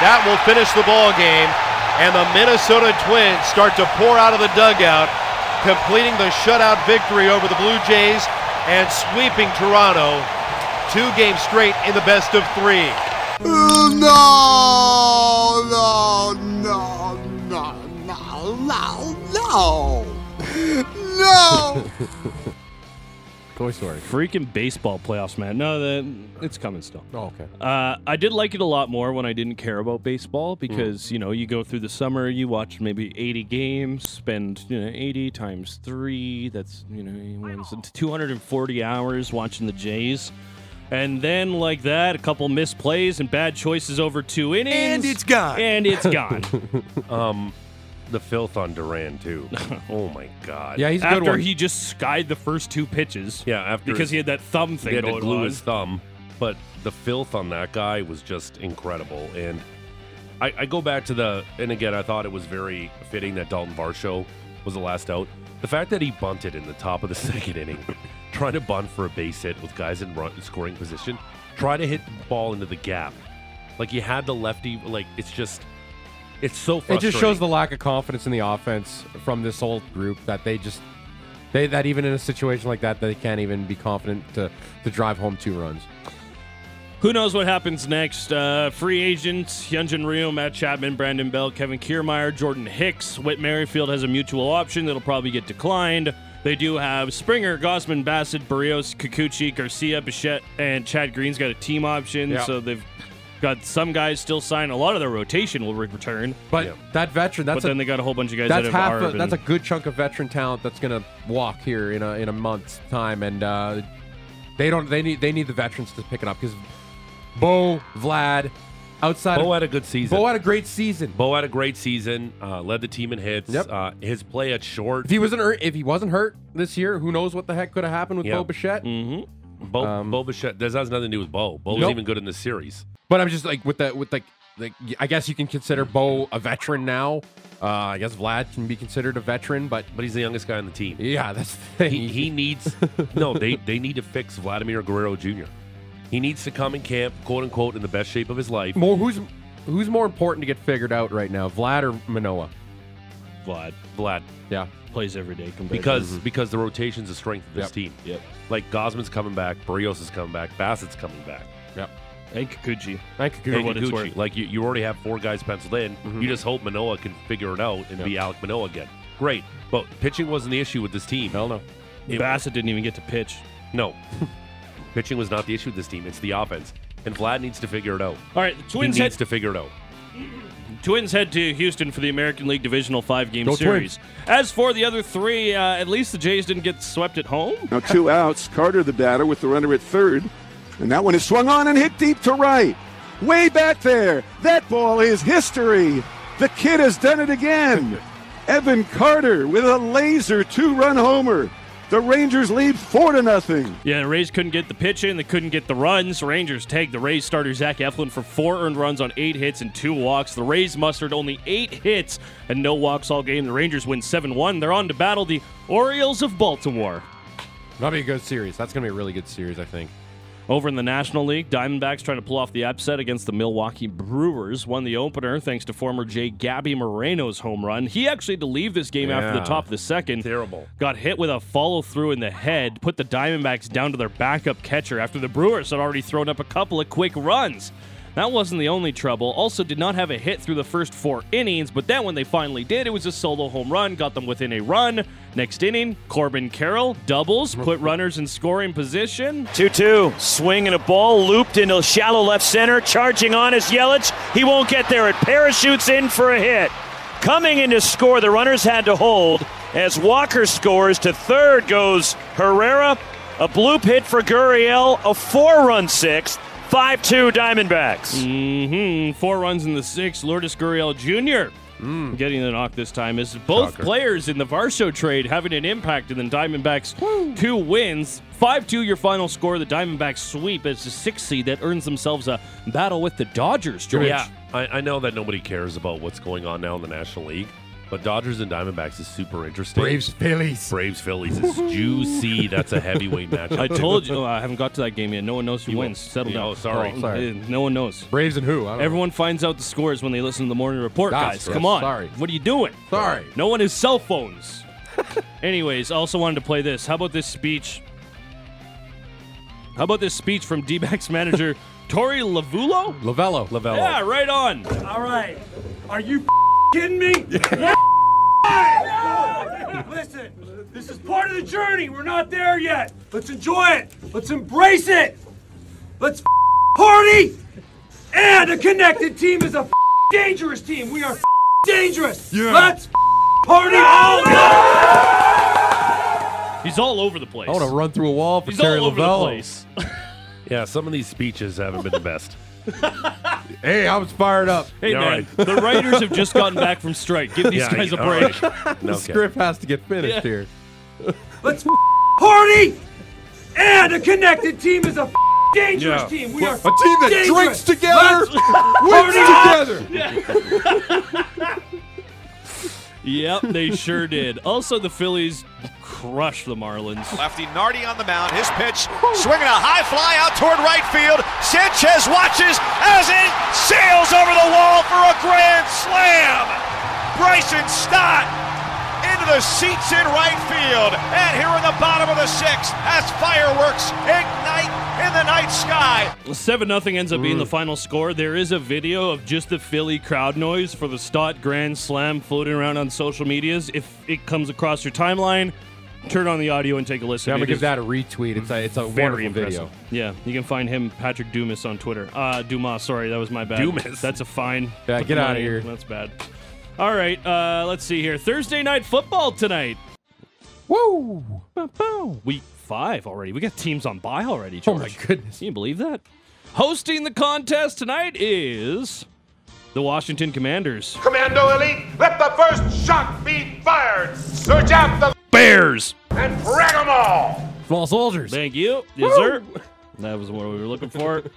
That will finish the ball game. And the Minnesota Twins start to pour out of the dugout, completing the shutout victory over the Blue Jays and sweeping Toronto two games straight in the best of three. No, no, no, no, no, no, no, no. Toy Story. Freaking baseball playoffs, man. No, that it's coming still. Oh, okay. Uh, I did like it a lot more when I didn't care about baseball because you know you go through the summer, you watch maybe 80 games, spend you know 80 times three. That's you know it's 240 hours watching the Jays, and then like that, a couple misplays and bad choices over two innings, And it's gone. And it's gone. Um, the filth on Duran too. oh my God. Yeah, he's a good After one. he just skied the first two pitches, Yeah, after because his- he had that thumb thing he had to going glue on. his thumb. But the filth on that guy was just incredible. And I, I go back to the and again, I thought it was very fitting that Dalton Varsho was the last out. The fact that he bunted in the top of the second inning, trying to bunt for a base hit with guys in run scoring position, try to hit the ball into the gap. Like you had the lefty, like it's just it's so It just shows the lack of confidence in the offense from this whole group that they just they that even in a situation like that they can't even be confident to to drive home two runs. Who knows what happens next? Uh, free agents: Hyunjin Ryu, Matt Chapman, Brandon Belt, Kevin Kiermaier, Jordan Hicks. Whit Merrifield has a mutual option that'll probably get declined. They do have Springer, Gausman, Bassitt, Berrios, Kikuchi, Garcia, Bichette, and Chad Green's got a team option. Yeah. So they've got some guys still signed. A lot of their rotation will return. But Yeah. that veteran, that's but then they got a whole bunch of guys that's that half have a, that's a good chunk of veteran talent that's gonna walk here in a in a month's time, and uh, they don't they need they need the veterans to pick it up because Bo, Vlad, outside Bo of, had a good season. Bo had a great season. Bo had a great season. Uh, led the team in hits. Yep. Uh, his play at short. If he wasn't hurt, if he wasn't hurt this year, who knows what the heck could have happened with Yeah. Bo Bichette? Mm-hmm. Bo, Um, Bo Bichette, this has nothing to do with Bo. Bo was even good in this series. But I'm just like with that with like like I guess you can consider Bo a veteran now. Uh, I guess Vlad can be considered a veteran, but But he's the youngest guy on the team. yeah, that's the thing. He, he needs no. They they need to fix Vladimir Guerrero Jr. He needs to come in camp, quote unquote, in the best shape of his life. more who's who's more important to get figured out right now, Vlad or Manoah? Vlad Vlad, Yeah, plays every day compared because to- because the rotation's the strength of this Yep. team. Yep. Like Gausman's coming back, Berrios is coming back, Bassitt's coming back. And Kikuchi. thank you. And what it's Kikuchi. worth. Like you, you already have four guys penciled in. Mhm. You just hope Manoah can figure it out and Yep. be Alek Manoah again. Great, but pitching wasn't the issue with this team. Hell no. It- Bassitt didn't even get to pitch. No, pitching was not the issue with this team. It's the offense, and Vlad needs to figure it out. All right, the He Twins needs head to figure it out. Twins head to Houston for the American League Divisional Five Game Go Series. As for the other three, uh, at least the Jays didn't get swept at home. Now two outs. Carter the batter with the runner at third. And that one is swung on and hit deep to right. Way back there. That ball is history. The kid has done it again. Evan Carter with a laser two run homer. The Rangers lead four to nothing. Yeah, the Rays couldn't get the pitch in. They couldn't get the runs. Rangers tagged the Rays starter Zach Eflin for four earned runs on eight hits and two walks. The Rays mustered only eight hits and no walks all game. The Rangers win 7 1. They're on to battle the Orioles of Baltimore. That'll be a good series. That's going to be a really good series, I think. Over in the National League, Diamondbacks trying to pull off the upset against the Milwaukee Brewers. Won the opener thanks to former Jay Gabby Moreno's home run. He actually had to leave this game after the top of the second. Terrible. Got hit with a follow through in the head, put the Diamondbacks down to their backup catcher after the Brewers had already thrown up a couple of quick runs. That wasn't the only trouble. Also, did not have a hit through the first four innings, but then when they finally did, it was a solo home run, got them within a run. Next inning, Corbin Carroll doubles, put runners in scoring position. 2 2. Swing and a ball looped into shallow left center. Charging on is Yelich. He won't get there. It parachutes in for a hit. Coming in to score, the runners had to hold. As Walker scores, to third goes Herrera. A bloop hit for Gurriel. A four run sixth. 5 2 Diamondbacks. hmm Four runs in the sixth. Lourdes Gurriel Jr. Mm. getting the knock this time. Is both Shocker. players in the Varsho trade having an impact in the Diamondbacks' two wins. 5 2 your final score. The Diamondbacks sweep as the sixth seed that earns themselves a battle with the Dodgers. George. Yeah, I, I know that nobody cares about what's going on now in the National League, but Dodgers and Diamondbacks is super interesting. Braves Phillies. Braves Phillies is juicy. That's a heavyweight matchup. I told you. oh, I haven't got to that game yet. No one knows who You wins. won't. Settle Yeah, down. oh, sorry. Oh, Sorry. eh, No one knows. Braves and who? I don't know. Everyone finds out the scores when they listen to the morning report, guys. yes, Come on. sorry. What are you doing? Sorry. No one has cell phones. Anyways, I also wanted to play this. How about this speech? How about this speech from D-backs manager Torey Lovullo? Lavello. Lavello. Yeah, right on. All right. Are you kidding me? Listen, this is part of the journey. We're not there yet. Let's enjoy it. Let's embrace it. Let's party. And a connected team is a dangerous team. We are dangerous. Let's party all night. He's all over the place. I want to run through a wall for He's Terry all over Lavello. the place. Yeah, some of these speeches haven't been the best. Hey, I was fired up. Hey Yeah, man, right. the writers have just gotten back from strike. Give these Yeah, guys a break. right. The Okay. script has to get finished Yeah. here. Let's party. And a connected team is a dangerous Yeah. team. We are A team that dangerous. drinks together, wins party together. Yep, they sure did. Also, the Phillies crushed the Marlins. Lefty Nardi on the mound. His pitch, swinging a high fly out toward right field. Sanchez watches as it sails over the wall for a grand slam. Bryson Stott into the seats in right field. And here in the bottom of the sixth, as fireworks ignite in the night sky. 7 nothing ends up being the mm. final score. There is a video of just the Philly crowd noise for the Stott Grand Slam floating around on social medias. If it comes across your timeline, turn on the audio and take a listen. I'm gonna It give that a retweet. It's a it's a very wonderful impressive. video. Yeah, you can find him, Patrick Dumas, on Twitter. Uh, Dumas, sorry, that was my bad. Dumas. That's a fine. Yeah, Put get out of here. That's bad. All right, uh, let's see here. Thursday night football tonight. Woo! Week five already. We got teams on bye already, Oh my goodness. Can you believe that? Hosting the contest tonight is the Washington Commanders. Commando Elite, let the first shot be fired. Search out the Bears. and frag them all. Small soldiers. Thank you. Yes, sir. That was what we were looking for.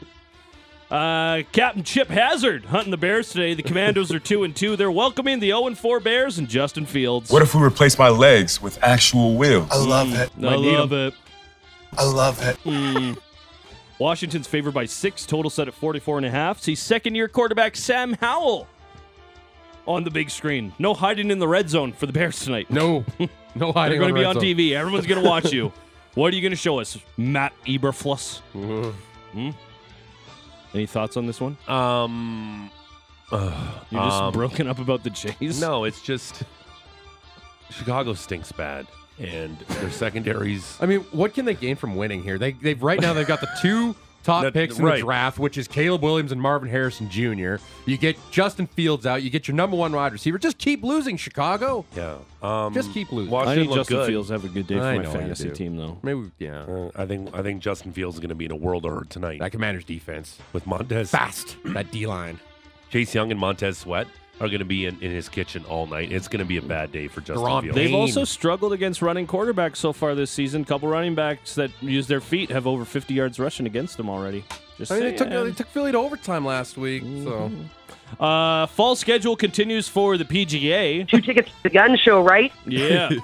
Uh, Captain Chip Hazard hunting the Bears today. The Commandos are two and two. They're welcoming the 0 and 4 Bears and Justin Fields. What if we replace my legs with actual wheels? I love it. I Might love it. I love it. Mm. Washington's favored by six, total set at 44 and a half. See second year quarterback Sam Howell on the big screen. No hiding in the red zone for the Bears tonight. No, no They're going to be on zone. TV. Everyone's going to watch you. What are you going to show us? Matt Eberflus. Hmm? Any thoughts on this one? Um, uh, You're just um, broken up about the Jays? No, it's just Chicago stinks bad, and their secondaries. I mean, what can they gain from winning here? They they've right now they've got the two top That- picks in right. the draft, which is Caleb Williams and Marvin Harrison Jr. You get Justin Fields out, you get your number one wide receiver. Just keep losing, Chicago. Yeah, um, Just keep losing. I Washington need looked Justin good. Fields to have a good day for I my know fantasy team, though. Maybe yeah. Uh, I think I think Justin Fields is going to be in a world of hurt tonight That Commanders defense with Montez fast. that D line. Chase Young and Montez Sweat. Are going to be in, in his kitchen all night. It's going to be a bad day for Justin Deron Fields. They've also struggled against running quarterbacks so far this season. couple running backs that use their feet have over 50 yards rushing against them already. Just I mean, they took they took Philly to overtime last week. So Uh, fall schedule continues for the PGA. Two tickets to the gun show, right? Yeah.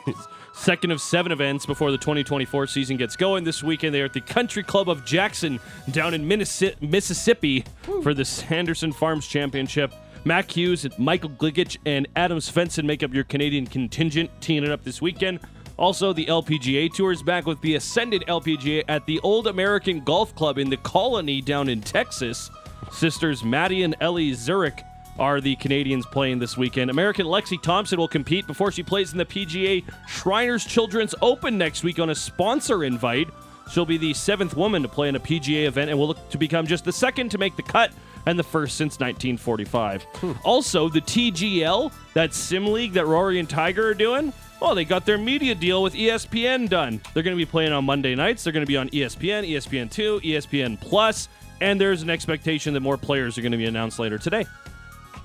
Second of seven events before the 2024 season gets going. This weekend, they are at the Country Club of Jackson down in Minnesota, Mississippi for the Sanderson Farms Championship. Mac Hughes, Michael Gligic, and Adam Svensson make up your Canadian contingent, teeing it up this weekend. Also, the LPGA Tour is back with the Ascendant LPGA at the Old American Golf Club in the Colony down in Texas. Sisters Maddie and Ellie Szeryk are the Canadians playing this weekend. American Lexi Thompson will compete before she plays in the PGA Shriners Children's Open next week on a sponsor invite. She'll be the seventh woman to play in a PGA event and will look to become just the second to make the cut and the first since 1945. Hmm. Also, the TGL, that sim league that Rory and Tiger are doing, well, they got their media deal with ESPN done. They're going to be playing on Monday nights. They're going to be on ESPN, ESPN2, ESPN Plus, and there's an expectation that more players are going to be announced later today.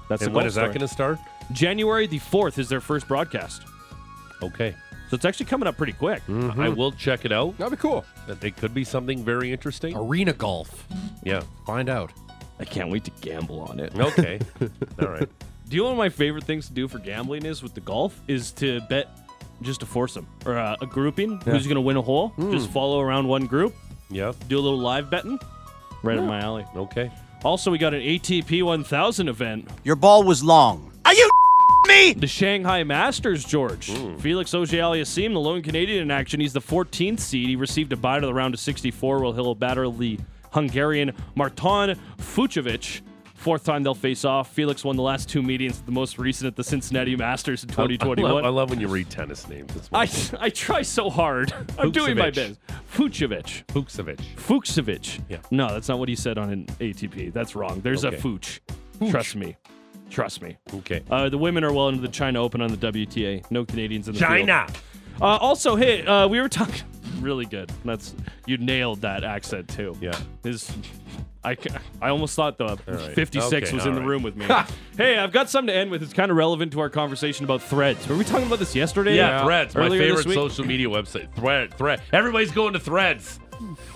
That's and the when golf that going to start? January the 4th is their first broadcast. Okay. So it's actually coming up pretty quick. I mm-hmm. will check it out. that'd be cool. That it could be something very interesting. Arena golf. Yeah. Find out. I can't wait to gamble on it. Okay. All right. Do you know one of my favorite things to do for gambling is with the golf is to bet just a foursome or uh, a grouping. Who's going to win a hole? Just follow around one group. Yeah. Do a little live betting. Right in my alley. Okay. Also, we got an ATP 1000 event. Your ball was long. Are you me? The Shanghai Masters, George. Felix Auger-Aliassime, the lone Canadian in action. He's the 14th seed. He received a bye to the round of 64, while he'll battle the Hungarian Marton Fucovic. Fourth time they'll face off. Felix won the last two meetings, the most recent at the Cincinnati Masters in I- I 2021. love, I love when you read tennis names. I, I try so hard. I'm doing my best. Fucovic. Fuchsovich. Fuchsovich. Yeah. No, that's not what he said on an ATP. That's wrong. There's Okay. a Fuch. Trust me. Trust me. Okay. Uh, the women are well into the China Open on the WTA. No Canadians in the China. field. Uh, also, hey, uh, we were talking. Really good. That's you nailed that accent too. Yeah. His, I, I almost thought the right. 56 Okay, was in the right. room with me. hey, I've got something to end with. It's kind of relevant to our conversation about threads. Were we talking about this yesterday? Yeah, Threads, my favorite social media website. Thread, Thread. Everybody's going to Threads.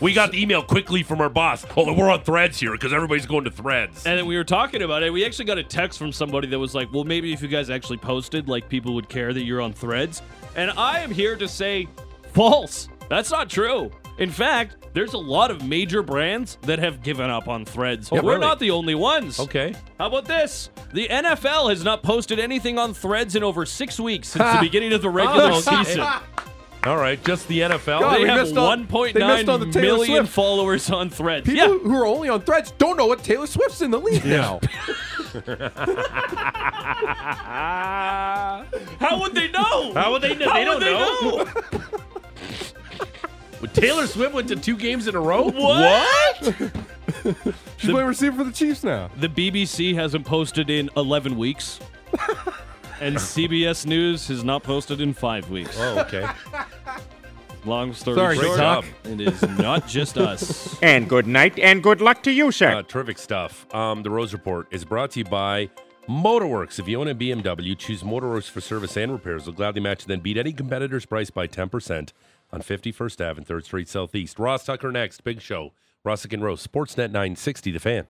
We got the email quickly from our boss. Oh, we're on Threads here because everybody's going to Threads. And then we were talking about it. We actually got a text from somebody that was like, well, maybe if you guys actually posted, like people would care that you're on threads. And I am here to say false. That's not true. In fact, there's a lot of major brands that have given up on threads. Oh, We're really? not the only ones. Okay. How about this? The NFL has not posted anything on threads in over six weeks since the beginning of the regular Oh, season. All right, just the NFL. God, they have missed on- on the million Swift. followers on threads. People yeah. who are only on threads don't know what Taylor Swift's in the league now. How would they know? How would they know? How they would don't they know. Taylor Swift went to two games in a row. What? She's playing receiver for the Chiefs now. The BBC hasn't posted in 11 weeks. and CBS News has not posted in five weeks. Oh, okay. Long story Sorry, short, Doc. it is not just us. And good night and good luck to you, sir. Uh, terrific stuff. Um, the Rose Report is brought to you by Motorworks. If you own a BMW, choose Motorworks for service and repairs. They'll gladly match and then beat any competitor's price by 10% on 51st Ave and 3rd Street Southeast. Ross Tucker next. Big show. Rossick and Rose. Sportsnet 960, The Fan.